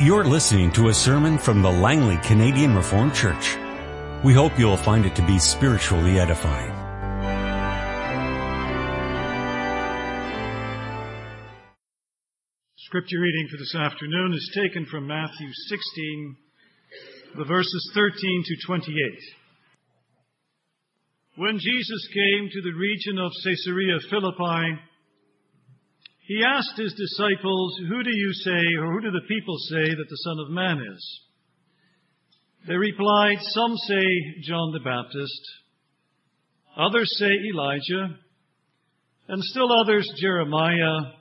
You're listening to a sermon from the Langley Canadian Reformed Church. We hope you'll find it to be spiritually edifying. Scripture reading for this afternoon is taken from Matthew 16, the verses 13 to 28. When Jesus came to the region of Caesarea Philippi, he asked his disciples, Who do you say, or who do the people say that the Son of Man is? They replied, Some say John the Baptist, others say Elijah, and still others Jeremiah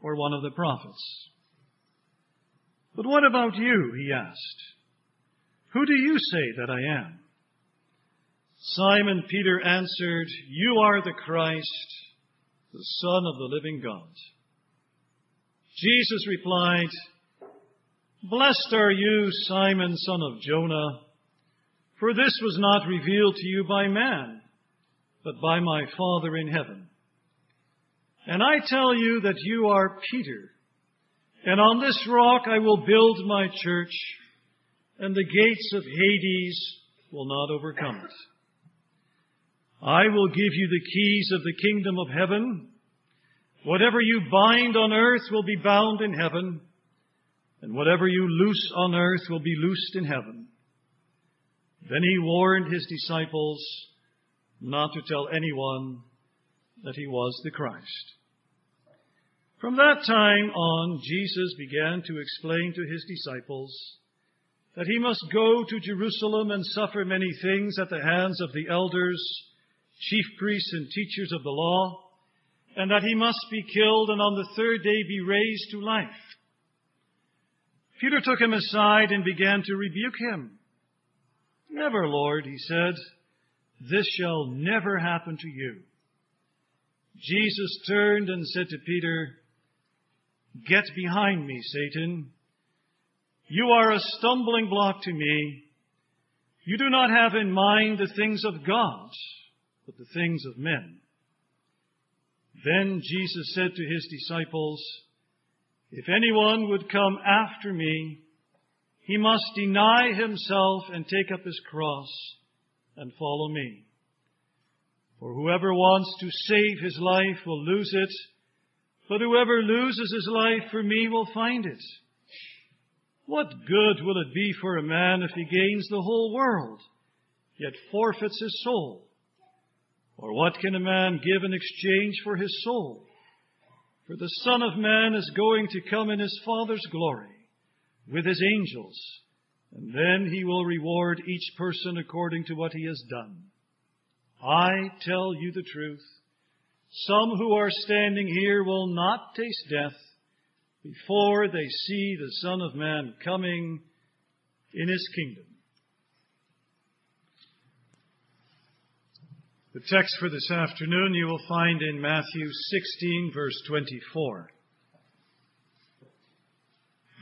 or one of the prophets. But what about you? He asked. Who do you say that I am? Simon Peter answered, You are the Christ, the Son of the living God. Jesus replied, Blessed are you, Simon, son of Jonah, for this was not revealed to you by man, but by my Father in heaven. And I tell you that you are Peter, and on this rock I will build my church, and the gates of Hades will not overcome it. I will give you the keys of the kingdom of heaven. Whatever you bind on earth will be bound in heaven, and whatever you loose on earth will be loosed in heaven. Then he warned his disciples not to tell anyone that he was the Christ. From that time on, Jesus began to explain to his disciples that he must go to Jerusalem and suffer many things at the hands of the elders, chief priests, and teachers of the law and that he must be killed and on the third day be raised to life. Peter took him aside and began to rebuke him. Never, Lord, he said, this shall never happen to you. Jesus turned and said to Peter, Get behind me, Satan. You are a stumbling block to me. You do not have in mind the things of God, but the things of men. Then Jesus said to his disciples, If anyone would come after me, he must deny himself and take up his cross and follow me. For whoever wants to save his life will lose it, but whoever loses his life for me will find it. What good will it be for a man if he gains the whole world, yet forfeits his soul? Or what can a man give in exchange for his soul? For the Son of Man is going to come in his Father's glory with his angels, and then he will reward each person according to what he has done. I tell you the truth. Some who are standing here will not taste death before they see the Son of Man coming in his kingdom. The text for this afternoon you will find in Matthew 16, verse 24.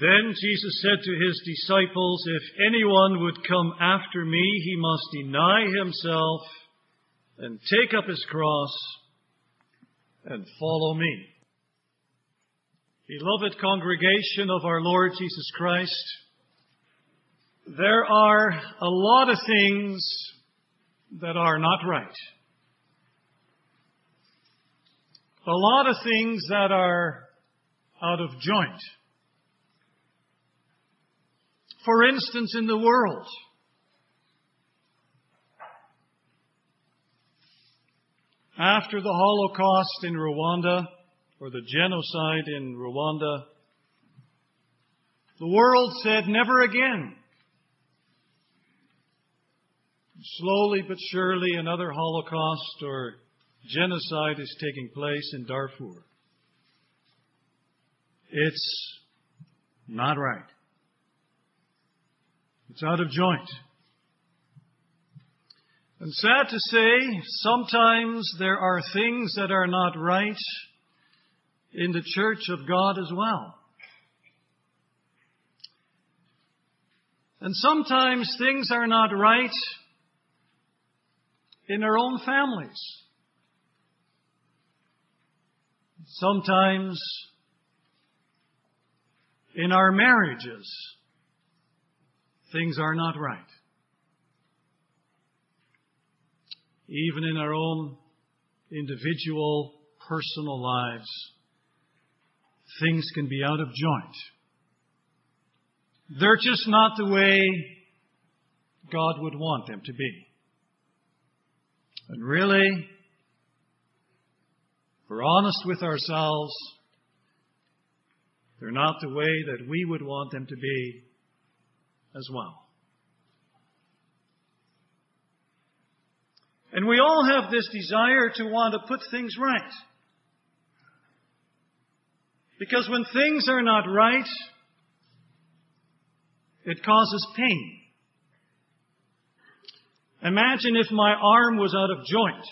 Then Jesus said to his disciples, If anyone would come after me, he must deny himself and take up his cross and follow me. Beloved congregation of our Lord Jesus Christ, there are a lot of things that are not right. A lot of things that are out of joint. For instance, in the world, after the Holocaust in Rwanda, or the genocide in Rwanda, the world said never again. Slowly but surely another Holocaust or genocide is taking place in Darfur. It's not right. It's out of joint. And sad to say, sometimes there are things that are not right in the church of God as well. And sometimes things are not right in our own families. Sometimes in our marriages things are not right. Even in our own individual, personal lives, things can be out of joint. They're just not the way God would want them to be. And really, we're honest with ourselves, they're not the way that we would want them to be as well. And we all have this desire to want to put things right. Because when things are not right, it causes pain. Imagine if my arm was out of joint.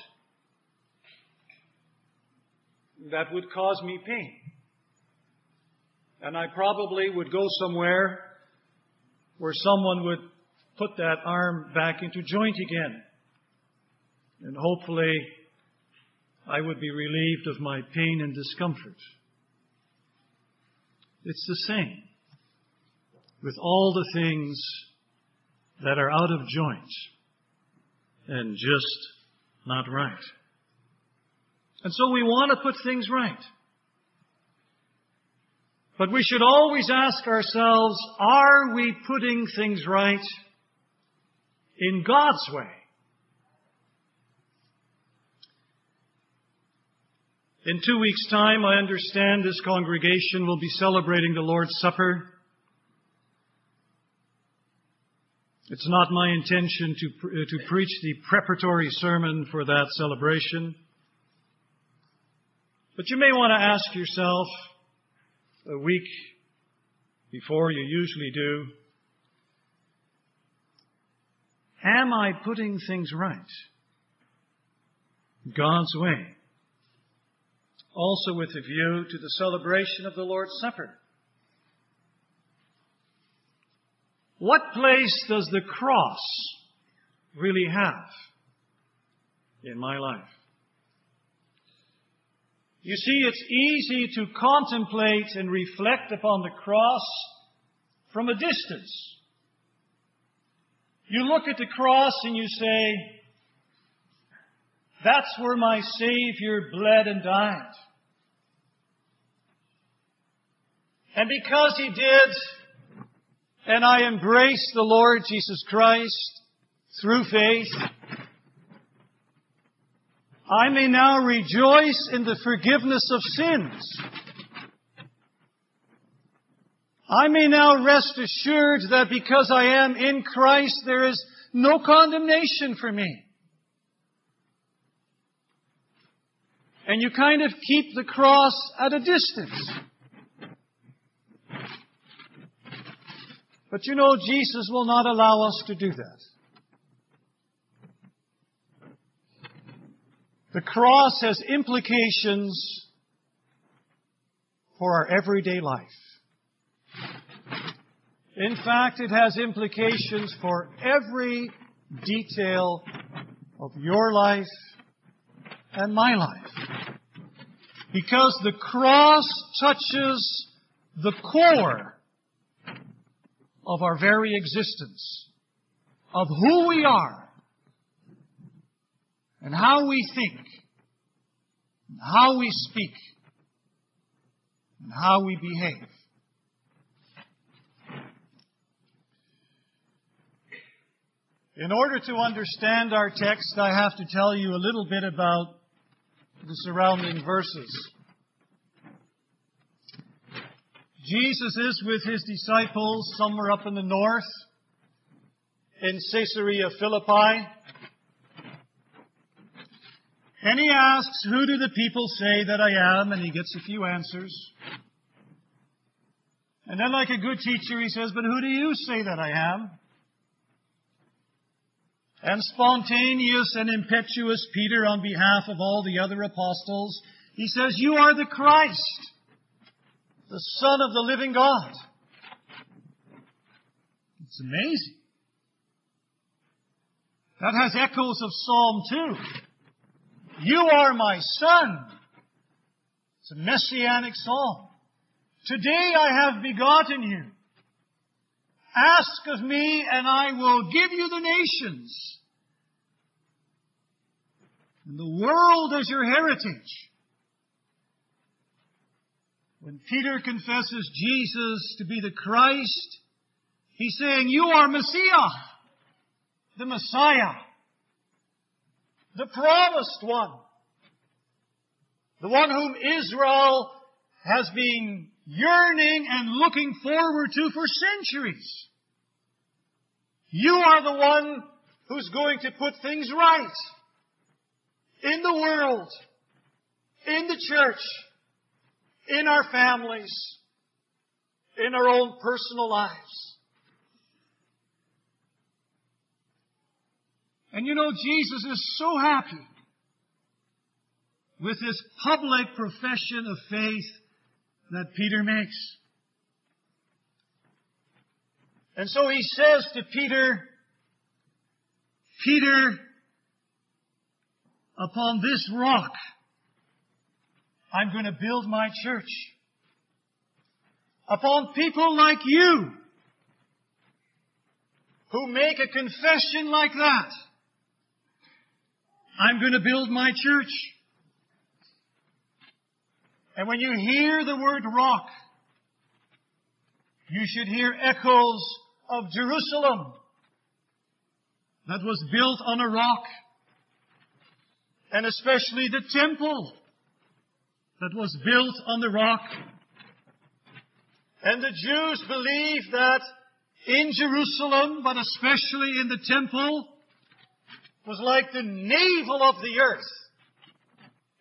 That would cause me pain. And I probably would go somewhere where someone would put that arm back into joint again. And hopefully I would be relieved of my pain and discomfort. It's the same with all the things that are out of joint and just not right. And so we want to put things right. But we should always ask ourselves, are we putting things right in God's way? In two weeks' time, I understand this congregation will be celebrating the Lord's Supper. It's not my intention to, uh, to preach the preparatory sermon for that celebration. But you may want to ask yourself a week before you usually do, am I putting things right? God's way. Also with a view to the celebration of the Lord's Supper. What place does the cross really have in my life? You see, it's easy to contemplate and reflect upon the cross from a distance. You look at the cross and you say, that's where my Savior bled and died. And because He did, and I embrace the Lord Jesus Christ through faith, I may now rejoice in the forgiveness of sins. I may now rest assured that because I am in Christ, there is no condemnation for me. And you kind of keep the cross at a distance. But you know, Jesus will not allow us to do that. The cross has implications for our everyday life. In fact, it has implications for every detail of your life and my life. Because the cross touches the core of our very existence, of who we are, and how we think, and how we speak, and how we behave. In order to understand our text, I have to tell you a little bit about the surrounding verses. Jesus is with his disciples somewhere up in the north in Caesarea Philippi. And he asks, Who do the people say that I am? And he gets a few answers. And then, like a good teacher, he says, But who do you say that I am? And spontaneous and impetuous Peter, on behalf of all the other apostles, he says, You are the Christ the Son of the living God. It's amazing. That has echoes of Psalm 2. You are my Son. It's a messianic psalm. Today I have begotten you. Ask of me and I will give you the nations. And the world as your heritage. When Peter confesses Jesus to be the Christ, he's saying, You are Messiah, the Messiah, the promised one, the one whom Israel has been yearning and looking forward to for centuries. You are the one who's going to put things right in the world, in the church, in our families, in our own personal lives. And you know, Jesus is so happy with this public profession of faith that Peter makes. And so he says to Peter, Peter, upon this rock, I'm going to build my church. Upon people like you, who make a confession like that, I'm going to build my church. And when you hear the word rock, you should hear echoes of Jerusalem that was built on a rock. And especially the temple that was built on the rock. And the Jews believed that in Jerusalem, but especially in the temple, was like the navel of the earth.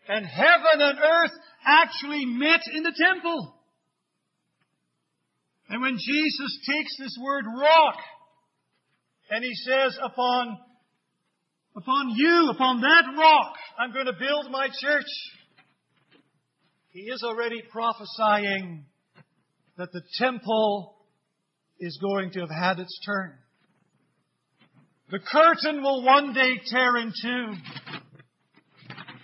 And heaven and earth actually met in the temple. And when Jesus takes this word rock, and he says, upon, upon you, upon that rock, I'm going to build my church. He is already prophesying that the temple is going to have had its turn. The curtain will one day tear in two.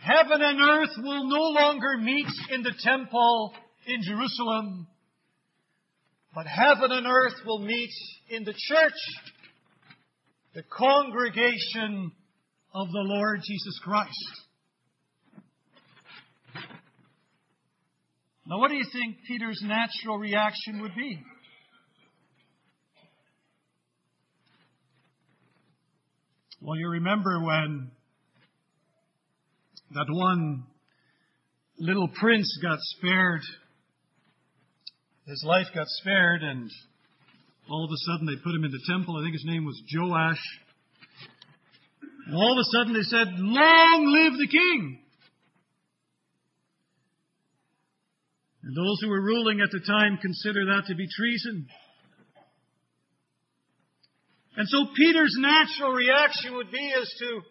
Heaven and earth will no longer meet in the temple in Jerusalem, but heaven and earth will meet in the church, the congregation of the Lord Jesus Christ. Now, what do you think Peter's natural reaction would be? Well, you remember when that one little prince got spared. His life got spared, and all of a sudden they put him in the temple. I think his name was Joash. And all of a sudden they said, Long live the king! And those who were ruling at the time consider that to be treason. And so Peter's natural reaction would be as to,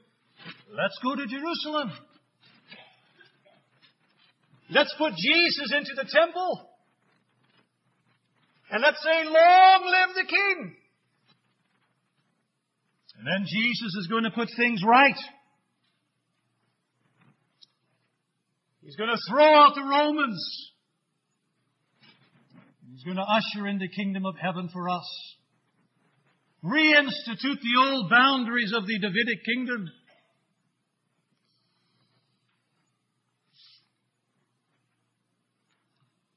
let's go to Jerusalem. Let's put Jesus into the temple. And let's say, Long live the King. And then Jesus is going to put things right. He's going to throw out the Romans. He's going to usher in the kingdom of heaven for us. Reinstitute the old boundaries of the Davidic kingdom.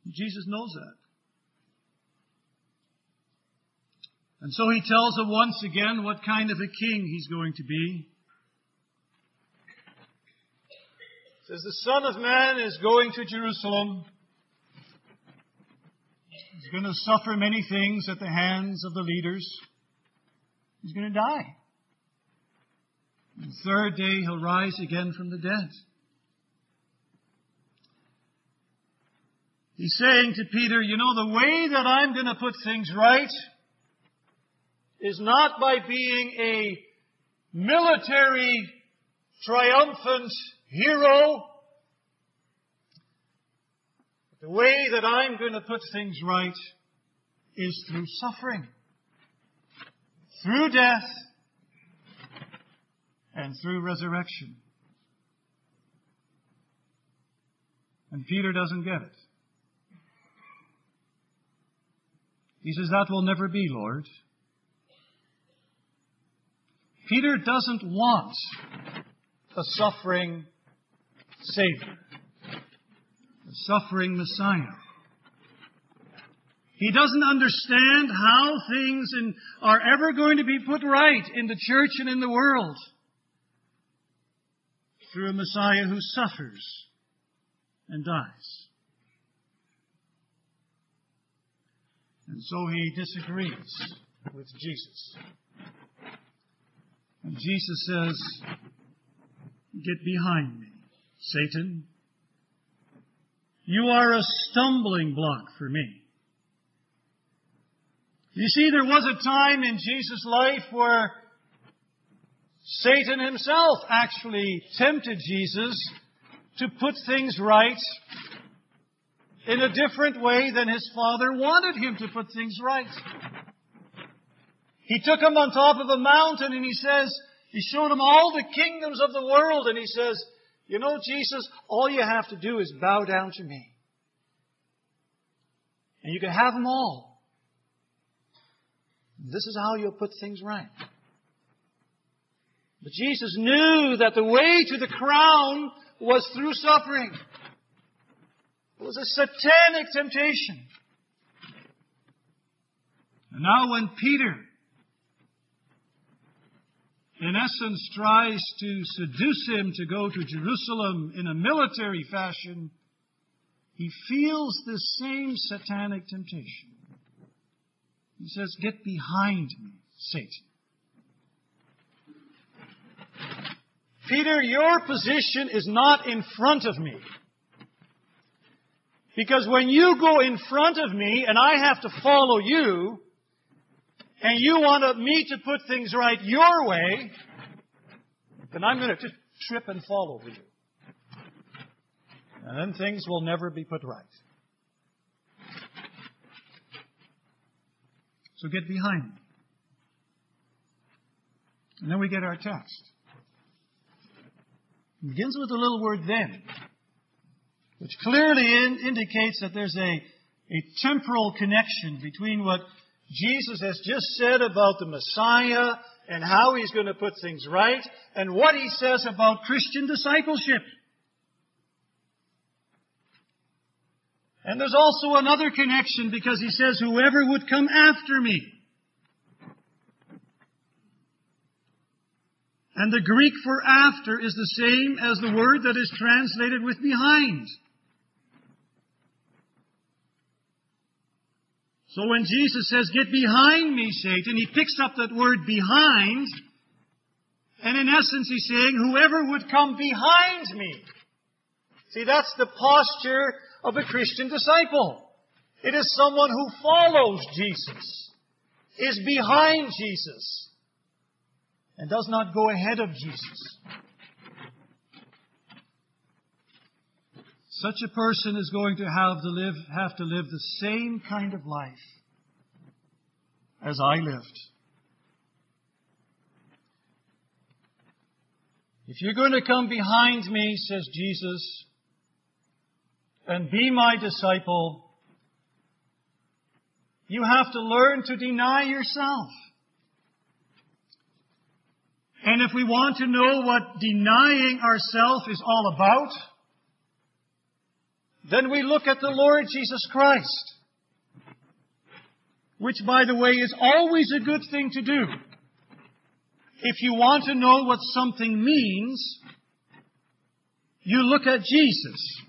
Jesus knows that. And so he tells them once again what kind of a king he's going to be. He says, The Son of Man is going to Jerusalem. He's going to suffer many things at the hands of the leaders. He's going to die. The third day he'll rise again from the dead. He's saying to Peter, you know, the way that I'm going to put things right is not by being a military triumphant hero. The way that I'm going to put things right is through suffering, through death and through resurrection. And Peter doesn't get it. He says, That will never be, Lord. Peter doesn't want a suffering Savior, a suffering Messiah. He doesn't understand how things in, are ever going to be put right in the church and in the world through a Messiah who suffers and dies. And so he disagrees with Jesus. And Jesus says, Get behind me, Satan. You are a stumbling block for me. You see, there was a time in Jesus' life where Satan himself actually tempted Jesus to put things right in a different way than his father wanted him to put things right. He took him on top of a mountain and he says, he showed him all the kingdoms of the world and he says, you know, Jesus, all you have to do is bow down to me. And you can have them all. This is how you'll put things right. But Jesus knew that the way to the crown was through suffering. It was a satanic temptation. And now when Peter, in essence, tries to seduce him to go to Jerusalem in a military fashion, he feels the same satanic temptation. He says, Get behind me, Satan. Peter, your position is not in front of me. Because when you go in front of me and I have to follow you, and you want me to put things right your way, then I'm going to just trip and fall over you. And then things will never be put right. So get behind me. And then we get our text. It begins with the little word then, which clearly in, indicates that there's a, a temporal connection between what Jesus has just said about the Messiah and how he's going to put things right and what he says about Christian discipleship. And there's also another connection because he says, whoever would come after me. And the Greek for after is the same as the word that is translated with behind. So when Jesus says, get behind me, Satan, he picks up that word behind, and in essence he's saying, whoever would come behind me. See, that's the posture of a Christian disciple. It is someone who follows Jesus, is behind Jesus, and does not go ahead of Jesus. Such a person is going to have to live, have to live the same kind of life as I lived. If you're going to come behind me, says Jesus, and be my disciple, you have to learn to deny yourself. And if we want to know what denying ourselves is all about, then we look at the Lord Jesus Christ. Which, by the way, is always a good thing to do. If you want to know what something means, you look at Jesus.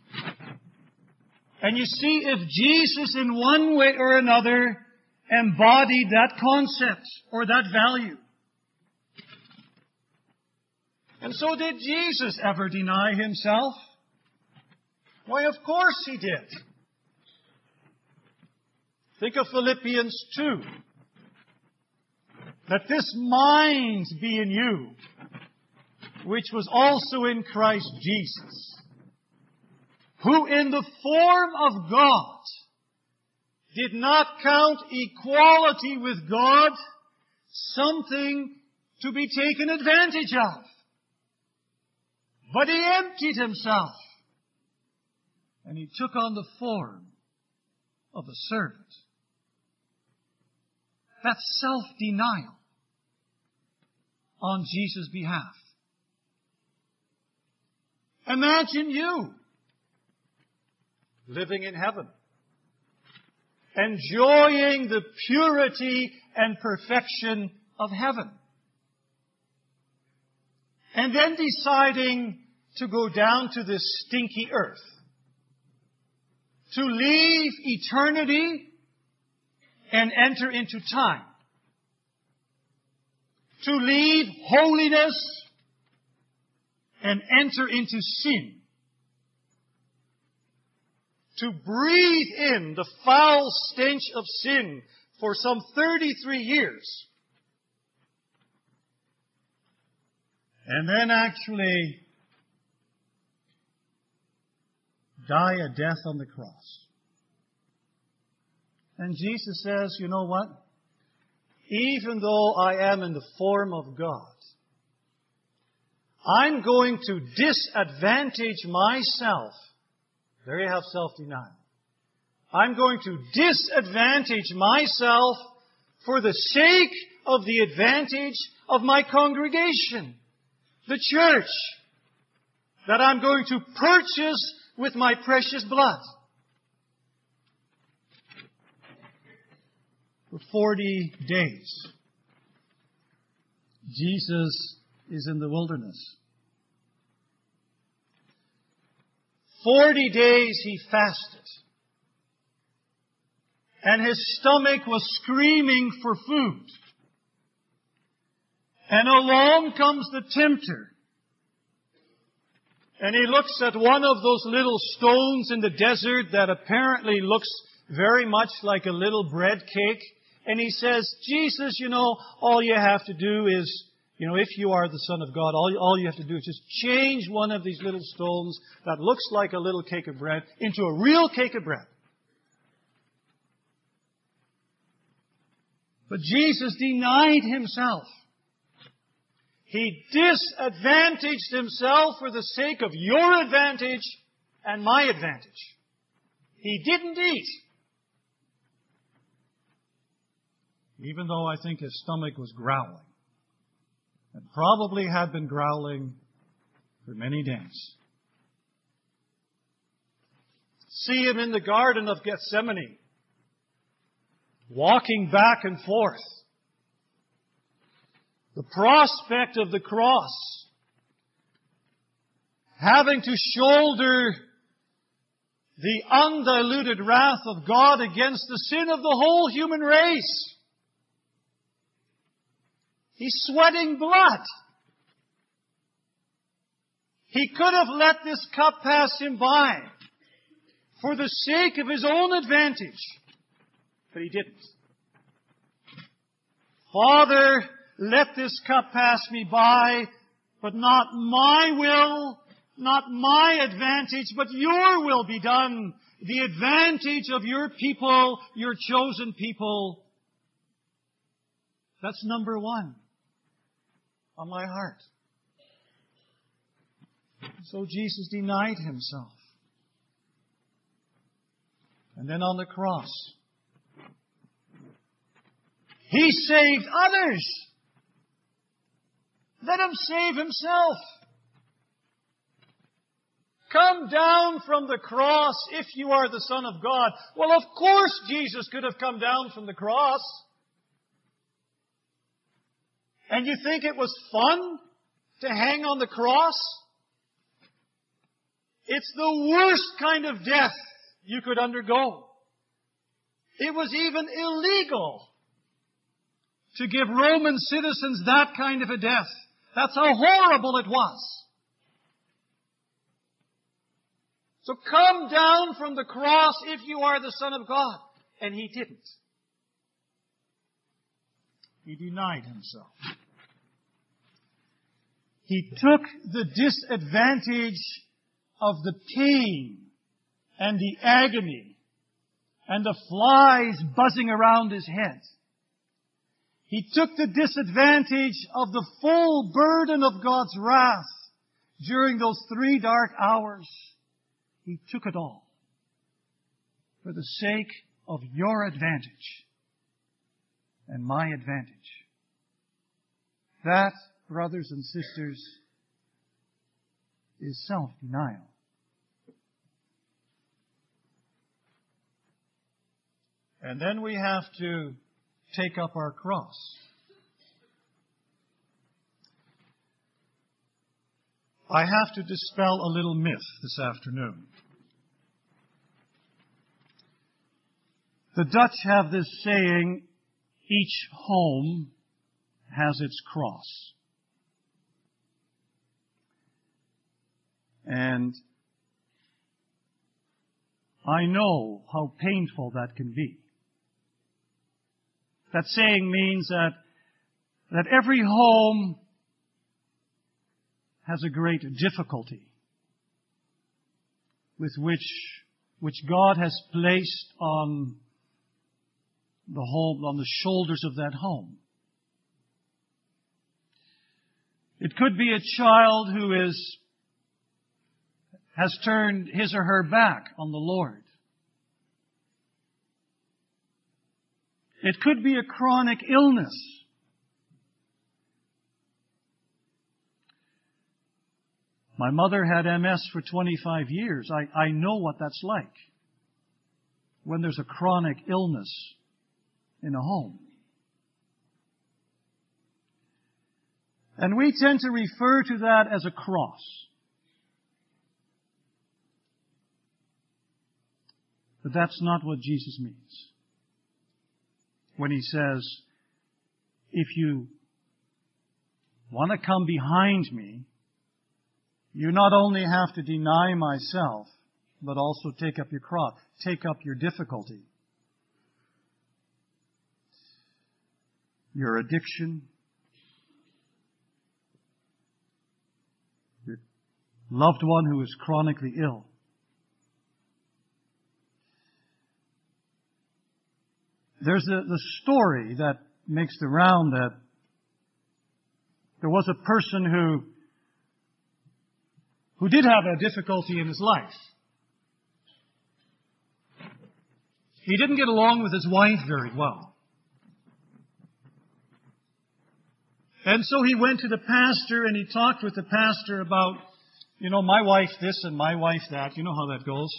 And you see if Jesus in one way or another embodied that concept or that value. And so did Jesus ever deny himself? Why, of course he did. Think of Philippians 2. Let this mind be in you, which was also in Christ Jesus, who in the form of God did not count equality with God something to be taken advantage of. But he emptied himself and he took on the form of a servant. That's self-denial on Jesus' behalf. Imagine you living in heaven, enjoying the purity and perfection of heaven, and then deciding to go down to this stinky earth, to leave eternity and enter into time, to leave holiness and enter into sin. To breathe in the foul stench of sin for some 33 years. And then actually die a death on the cross. And Jesus says, you know what? Even though I am in the form of God, I'm going to disadvantage myself. There you have self-denial. I'm going to disadvantage myself for the sake of the advantage of my congregation, the church, that I'm going to purchase with my precious blood. For 40 days, Jesus is in the wilderness. Forty days he fasted. And his stomach was screaming for food. And along comes the tempter. And he looks at one of those little stones in the desert that apparently looks very much like a little bread cake. And he says, Jesus, you know, all you have to do is you know, if you are the Son of God, all, all you have to do is just change one of these little stones that looks like a little cake of bread into a real cake of bread. But Jesus denied himself. He disadvantaged himself for the sake of your advantage and my advantage. He didn't eat. Even though I think his stomach was growling and probably had been growling for many days. See him in the Garden of Gethsemane, walking back and forth. The prospect of the cross, having to shoulder the undiluted wrath of God against the sin of the whole human race. He's sweating blood. He could have let this cup pass him by for the sake of his own advantage, but he didn't. Father, let this cup pass me by, but not my will, not my advantage, but your will be done. The advantage of your people, your chosen people. That's number one on my heart. So Jesus denied himself. And then on the cross, he saved others. Let him save himself. Come down from the cross if you are the Son of God. Well, of course Jesus could have come down from the cross. And you think it was fun to hang on the cross? It's the worst kind of death you could undergo. It was even illegal to give Roman citizens that kind of a death. That's how horrible it was. So come down from the cross if you are the Son of God. And he didn't. He denied himself. He took the disadvantage of the pain and the agony and the flies buzzing around his head. He took the disadvantage of the full burden of God's wrath during those three dark hours. He took it all for the sake of your advantage and my advantage. That brothers and sisters, is self-denial. And then we have to take up our cross. I have to dispel a little myth this afternoon. The Dutch have this saying, each home has its cross. And I know how painful that can be. That saying means that, that every home has a great difficulty with which, which God has placed on the home, on the shoulders of that home. It could be a child who is, has turned his or her back on the Lord. It could be a chronic illness. My mother had MS for 25 years. I, I know what that's like when there's a chronic illness in a home. And we tend to refer to that as a cross. But that's not what Jesus means. When he says, if you want to come behind me, you not only have to deny myself, but also take up your cross, take up your difficulty, your addiction, your loved one who is chronically ill. There's the, the story that makes the round that there was a person who who did have a difficulty in his life. He didn't get along with his wife very well. And so he went to the pastor and he talked with the pastor about, you know, my wife this and my wife that. You know how that goes.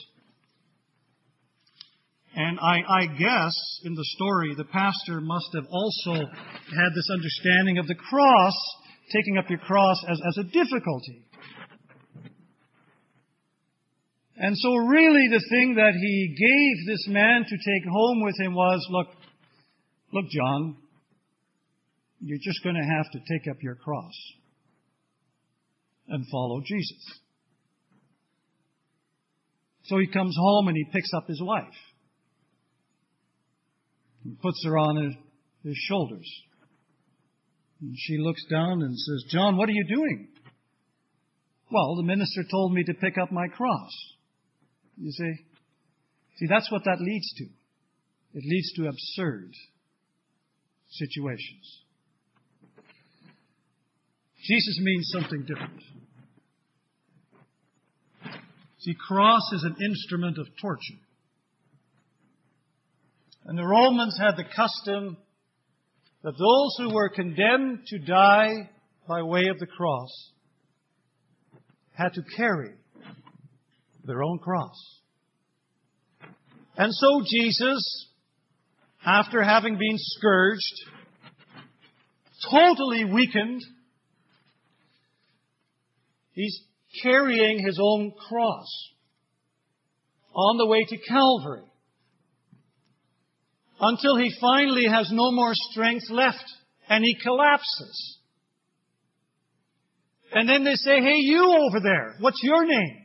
And I, I guess in the story, the pastor must have also had this understanding of the cross, taking up your cross as, as a difficulty. And so really the thing that he gave this man to take home with him was, look, look, John, you're just going to have to take up your cross and follow Jesus. So he comes home and he picks up his wife and puts her on his, his shoulders. And she looks down and says, John, what are you doing? Well, the minister told me to pick up my cross. You see? See, that's what that leads to. It leads to absurd situations. Jesus means something different. See, cross is an instrument of torture. And the Romans had the custom that those who were condemned to die by way of the cross had to carry their own cross. And so Jesus, after having been scourged, totally weakened, he's carrying his own cross on the way to Calvary until he finally has no more strength left and he collapses. And then they say, hey, you over there, what's your name?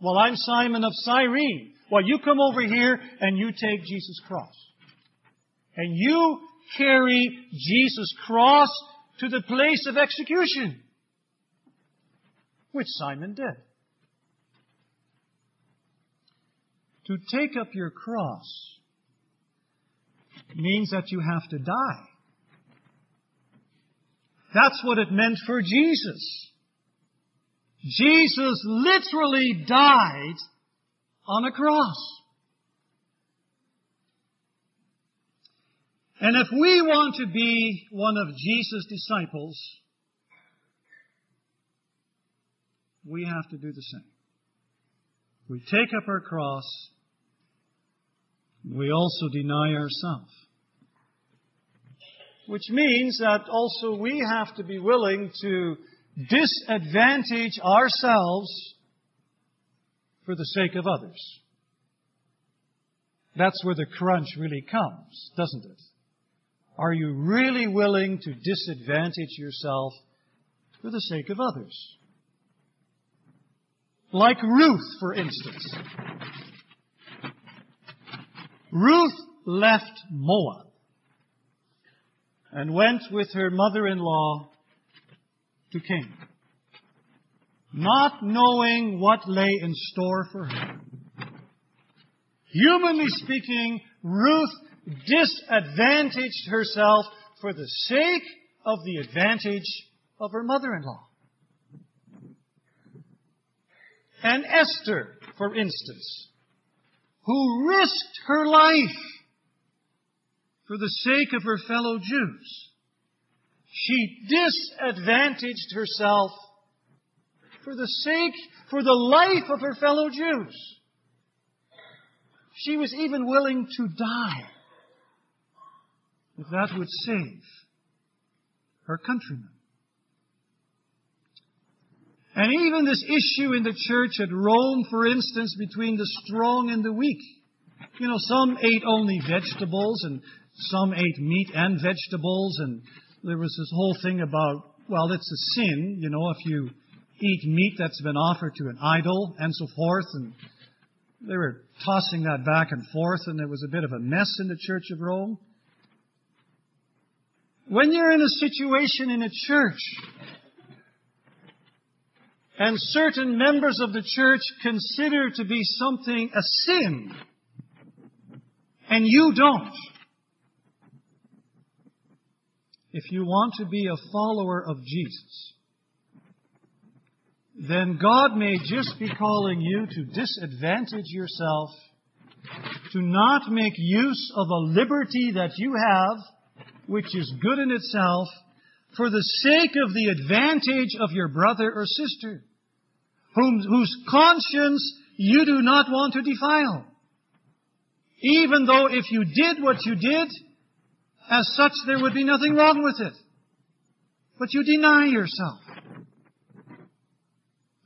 Well, I'm Simon of Cyrene. Well, you come over here and you take Jesus' cross. And you carry Jesus' cross to the place of execution. Which Simon did. To take up your cross means that you have to die. That's what it meant for Jesus. Jesus literally died on a cross. And if we want to be one of Jesus' disciples, we have to do the same. We take up our cross. We also deny ourselves. Which means that also we have to be willing to disadvantage ourselves for the sake of others. That's where the crunch really comes, doesn't it? Are you really willing to disadvantage yourself for the sake of others? Like Ruth, for instance. Ruth left Moab and went with her mother-in-law to Canaan, not knowing what lay in store for her. Humanly speaking, Ruth disadvantaged herself for the sake of the advantage of her mother-in-law. And Esther, for instance, who risked her life for the sake of her fellow Jews. She disadvantaged herself for the sake, for the life of her fellow Jews. She was even willing to die if that would save her countrymen. And even this issue in the church at Rome, for instance, between the strong and the weak. You know, some ate only vegetables and some ate meat and vegetables and there was this whole thing about, well, it's a sin, you know, if you eat meat that's been offered to an idol and so forth and they were tossing that back and forth and there was a bit of a mess in the Church of Rome. When you're in a situation in a church and certain members of the church consider to be something a sin, and you don't, if you want to be a follower of Jesus, then God may just be calling you to disadvantage yourself, to not make use of a liberty that you have which is good in itself, for the sake of the advantage of your brother or sister, whom, whose conscience you do not want to defile. Even though if you did what you did, as such there would be nothing wrong with it. But you deny yourself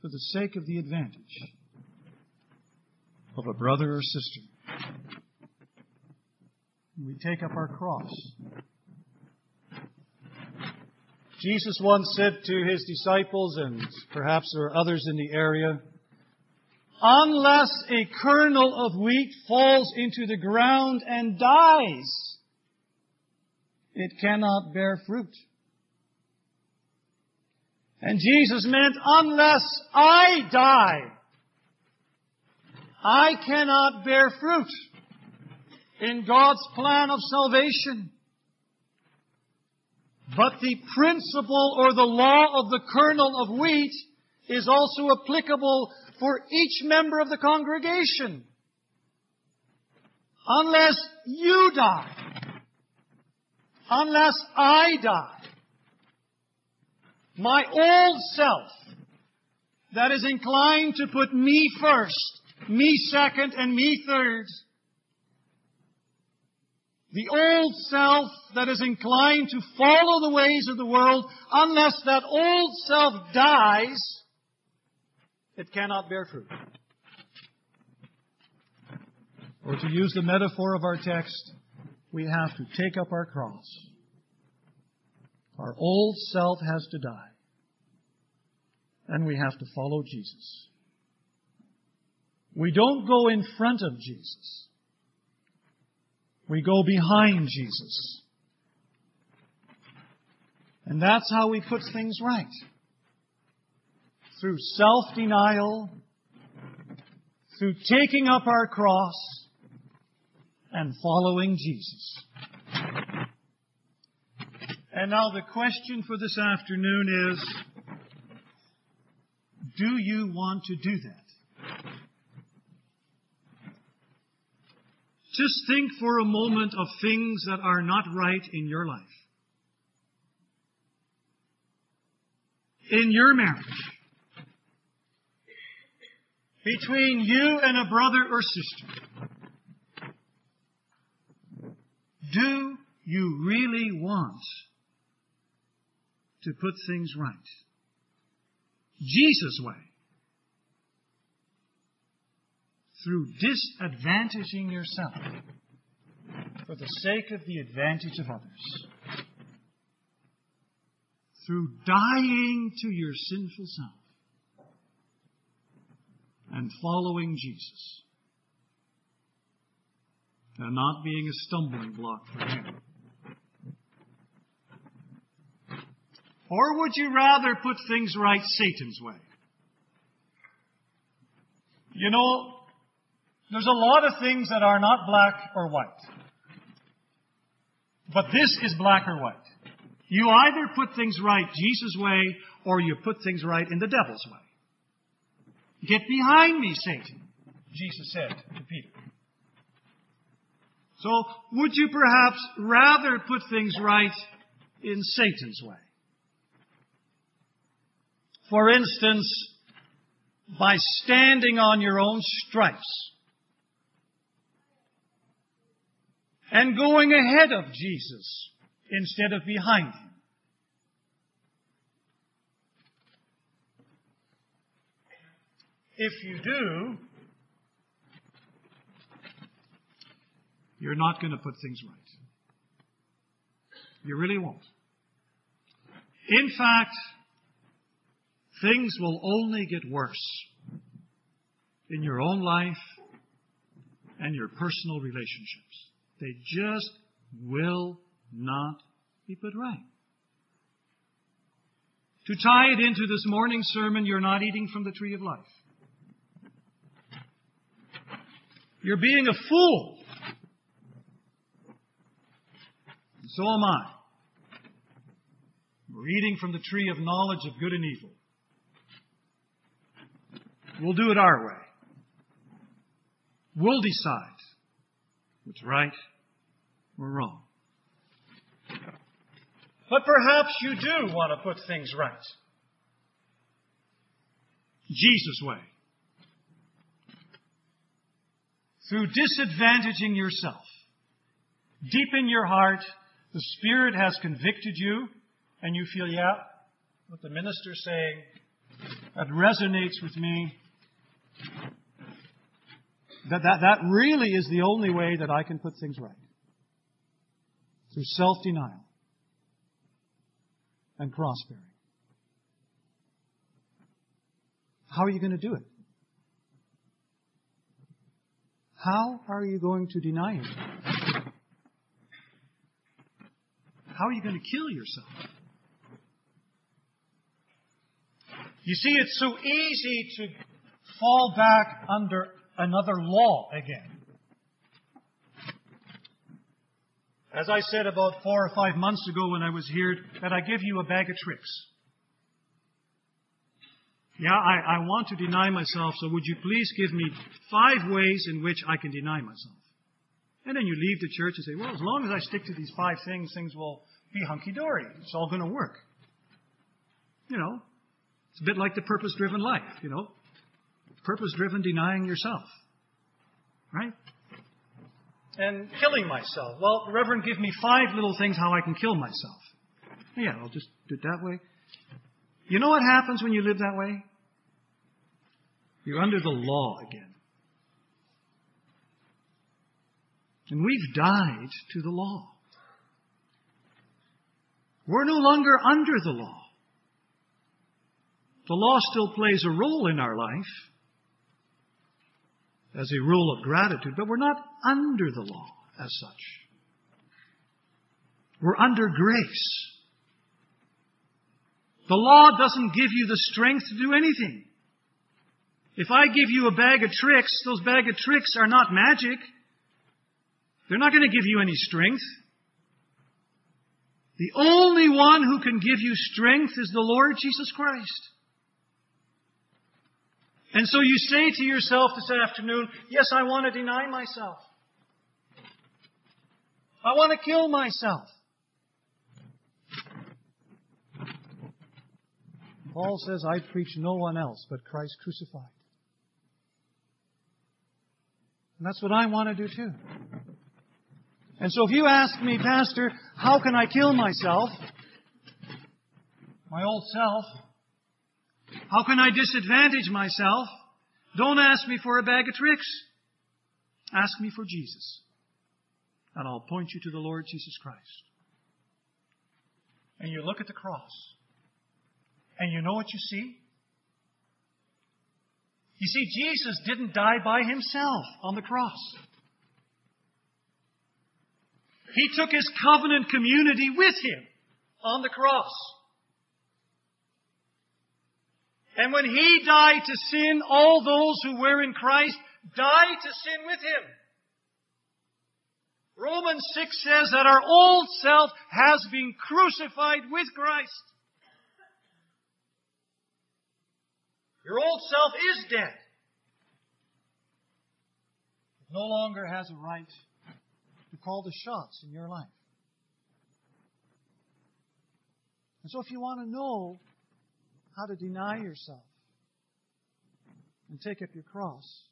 for the sake of the advantage of a brother or sister. We take up our cross Jesus once said to his disciples, and perhaps there are others in the area, unless a kernel of wheat falls into the ground and dies, it cannot bear fruit. And Jesus meant, unless I die, I cannot bear fruit in God's plan of salvation. But the principle or the law of the kernel of wheat is also applicable for each member of the congregation. Unless you die, unless I die, my old self that is inclined to put me first, me second, and me third, the old self that is inclined to follow the ways of the world, unless that old self dies, it cannot bear fruit. Or to use the metaphor of our text, we have to take up our cross. Our old self has to die. And we have to follow Jesus. We don't go in front of Jesus. We go behind Jesus. And that's how we put things right. Through self-denial, through taking up our cross, and following Jesus. And now the question for this afternoon is, do you want to do that? Just think for a moment of things that are not right in your life. In your marriage. Between you and a brother or sister. Do you really want to put things right? Jesus' way. Through disadvantaging yourself for the sake of the advantage of others. Through dying to your sinful self and following Jesus and not being a stumbling block for him. Or would you rather put things right Satan's way? You know, there's a lot of things that are not black or white. But this is black or white. You either put things right Jesus' way or you put things right in the devil's way. Get behind me, Satan, Jesus said to Peter. So, would you perhaps rather put things right in Satan's way? For instance, by standing on your own stripes and going ahead of Jesus instead of behind him. If you do, you're not going to put things right. You really won't. In fact, things will only get worse in your own life and your personal relationships. They just will not be put right. To tie it into this morning's sermon, you're not eating from the tree of life. You're being a fool. And so am I. We're eating from the tree of knowledge of good and evil. We'll do it our way. We'll decide what's right or wrong. But perhaps you do want to put things right. Jesus' way. Through disadvantaging yourself. Deep in your heart, the Spirit has convicted you, and you feel, yeah, what the minister's saying, that resonates with me. That, that, that really is the only way that I can put things right. Through self denial and cross bearing. How are you going to do it? How are you going to deny it? How are you going to kill yourself? You see, it's so easy to fall back under another law again. As I said about four or five months ago when I was here, that I give you a bag of tricks. Yeah, I, I want to deny myself, so would you please give me five ways in which I can deny myself? And then you leave the church and say, well, as long as I stick to these five things, things will be hunky dory. It's all going to work. You know, it's a bit like the purpose driven life, you know. Purpose driven denying yourself. Right? And killing myself. Well, Reverend, give me five little things how I can kill myself. Yeah, I'll just do it that way. You know what happens when you live that way? You're under the law again. And we've died to the law. We're no longer under the law. The law still plays a role in our life, as a rule of gratitude, but we're not under the law as such. We're under grace. The law doesn't give you the strength to do anything. If I give you a bag of tricks, those bag of tricks are not magic. They're not going to give you any strength. The only one who can give you strength is the Lord Jesus Christ. And so you say to yourself this afternoon, yes, I want to deny myself. I want to kill myself. Paul says, I preach no one else but Christ crucified. And that's what I want to do too. And so if you ask me, Pastor, how can I kill myself? My old self. How can I disadvantage myself? Don't ask me for a bag of tricks. Ask me for Jesus. And I'll point you to the Lord Jesus Christ. And you look at the cross. And you know what you see? You see, Jesus didn't die by himself on the cross. He took his covenant community with him on the cross. And when he died to sin, all those who were in Christ died to sin with him. Romans 6 says that our old self has been crucified with Christ. Your old self is dead. It no longer has a right to call the shots in your life. And so if you want to know how to deny yourself and take up your cross,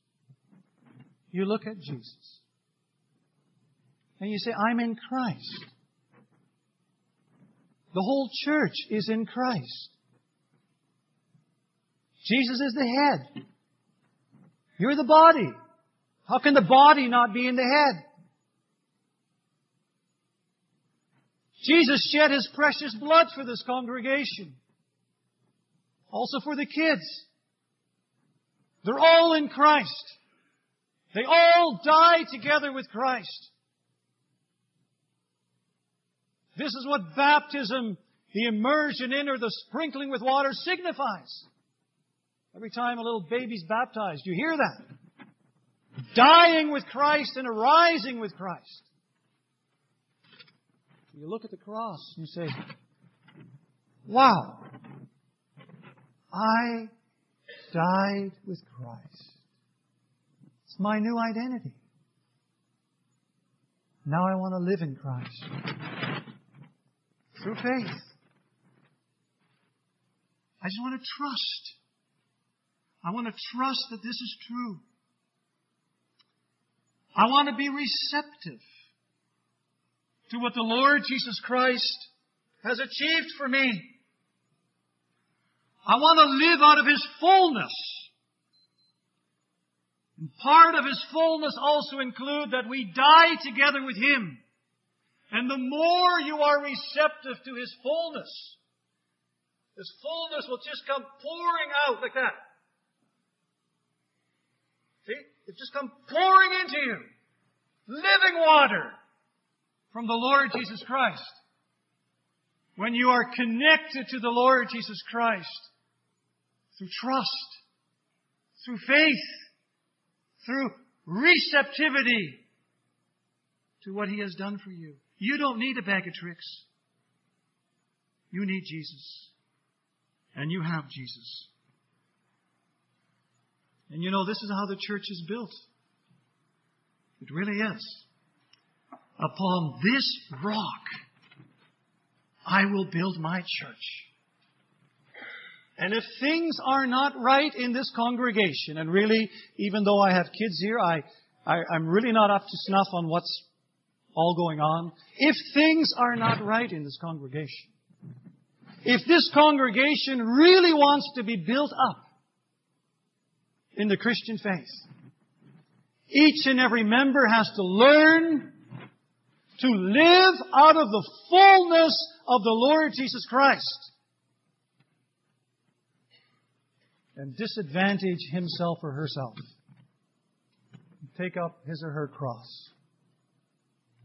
you look at Jesus. And you say, I'm in Christ. The whole church is in Christ. Jesus is the head. You're the body. How can the body not be in the head? Jesus shed his precious blood for this congregation. Also for the kids. They're all in Christ. They all die together with Christ. This is what baptism, the immersion in or the sprinkling with water signifies. Every time a little baby's baptized, you hear that. Dying with Christ and arising with Christ. You look at the cross and you say, wow, I died with Christ. It's my new identity. Now I want to live in Christ. Through faith. I just want to trust. I want to trust that this is true. I want to be receptive to what the Lord Jesus Christ has achieved for me. I want to live out of His fullness. And part of His fullness also include that we die together with Him. And the more you are receptive to His fullness, His fullness will just come pouring out like that. See? It just come pouring into you. Living water from the Lord Jesus Christ. When you are connected to the Lord Jesus Christ through trust, through faith, through receptivity to what He has done for you. You don't need a bag of tricks. You need Jesus. And you have Jesus. And you know, this is how the church is built. It really is. Upon this rock, I will build my church. And if things are not right in this congregation, and really, even though I have kids here, I, I, I'm really not up to snuff on what's all going on. If things are not right in this congregation, if this congregation really wants to be built up in the Christian faith, each and every member has to learn to live out of the fullness of the Lord Jesus Christ and disadvantage himself or herself. Take up his or her cross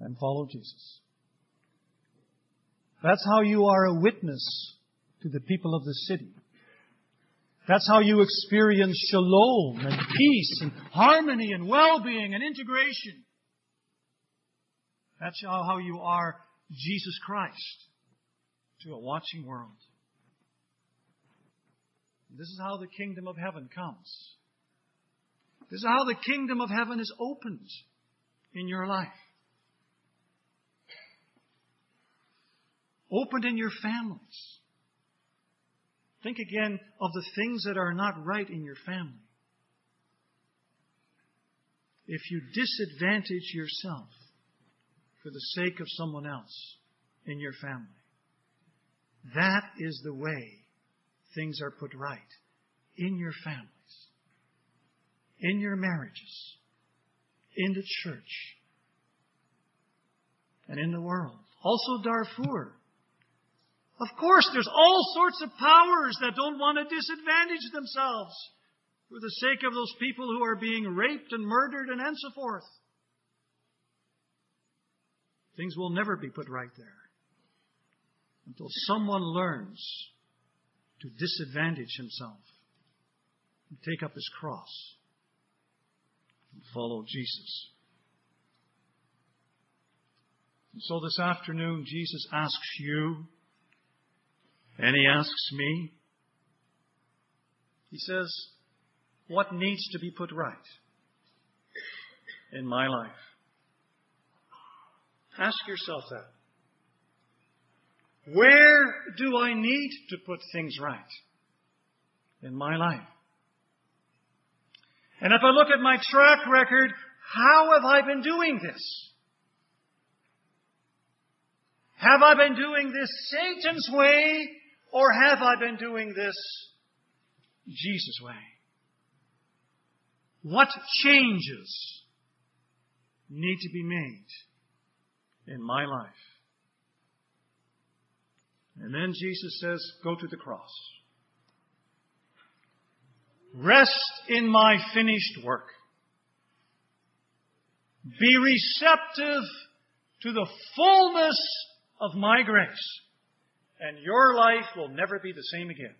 and follow Jesus. That's how you are a witness to the people of the city. That's how you experience shalom and peace and harmony and well-being and integration. That's how you are Jesus Christ to a watching world. This is how the kingdom of heaven comes. This is how the kingdom of heaven is opened in your life. opened in your families. Think again of the things that are not right in your family. If you disadvantage yourself for the sake of someone else in your family, that is the way things are put right in your families, in your marriages, in the church, and in the world. Also Darfur. Of course, there's all sorts of powers that don't want to disadvantage themselves for the sake of those people who are being raped and murdered and, so forth. Things will never be put right there until someone learns to disadvantage himself and take up his cross and follow Jesus. And so this afternoon, Jesus asks you, and he asks me, he says, what needs to be put right in my life? Ask yourself that. Where do I need to put things right in my life? And if I look at my track record, how have I been doing this? Have I been doing this Satan's way or have I been doing this Jesus' way? What changes need to be made in my life? And then Jesus says, go to the cross. Rest in my finished work. Be receptive to the fullness of my grace, and your life will never be the same again.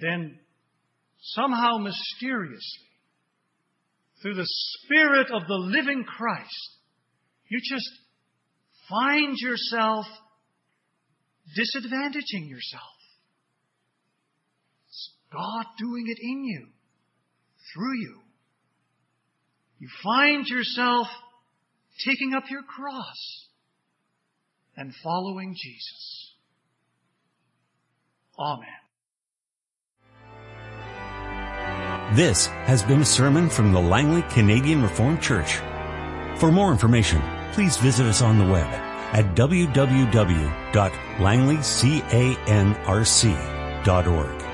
Then, somehow mysteriously, through the Spirit of the living Christ, you just find yourself disadvantaging yourself. It's God doing it in you, through you. You find yourself taking up your cross and following Jesus. Amen. This has been a sermon from the Langley Canadian Reformed Church. For more information, please visit us on the web at www.langleycanrc.org.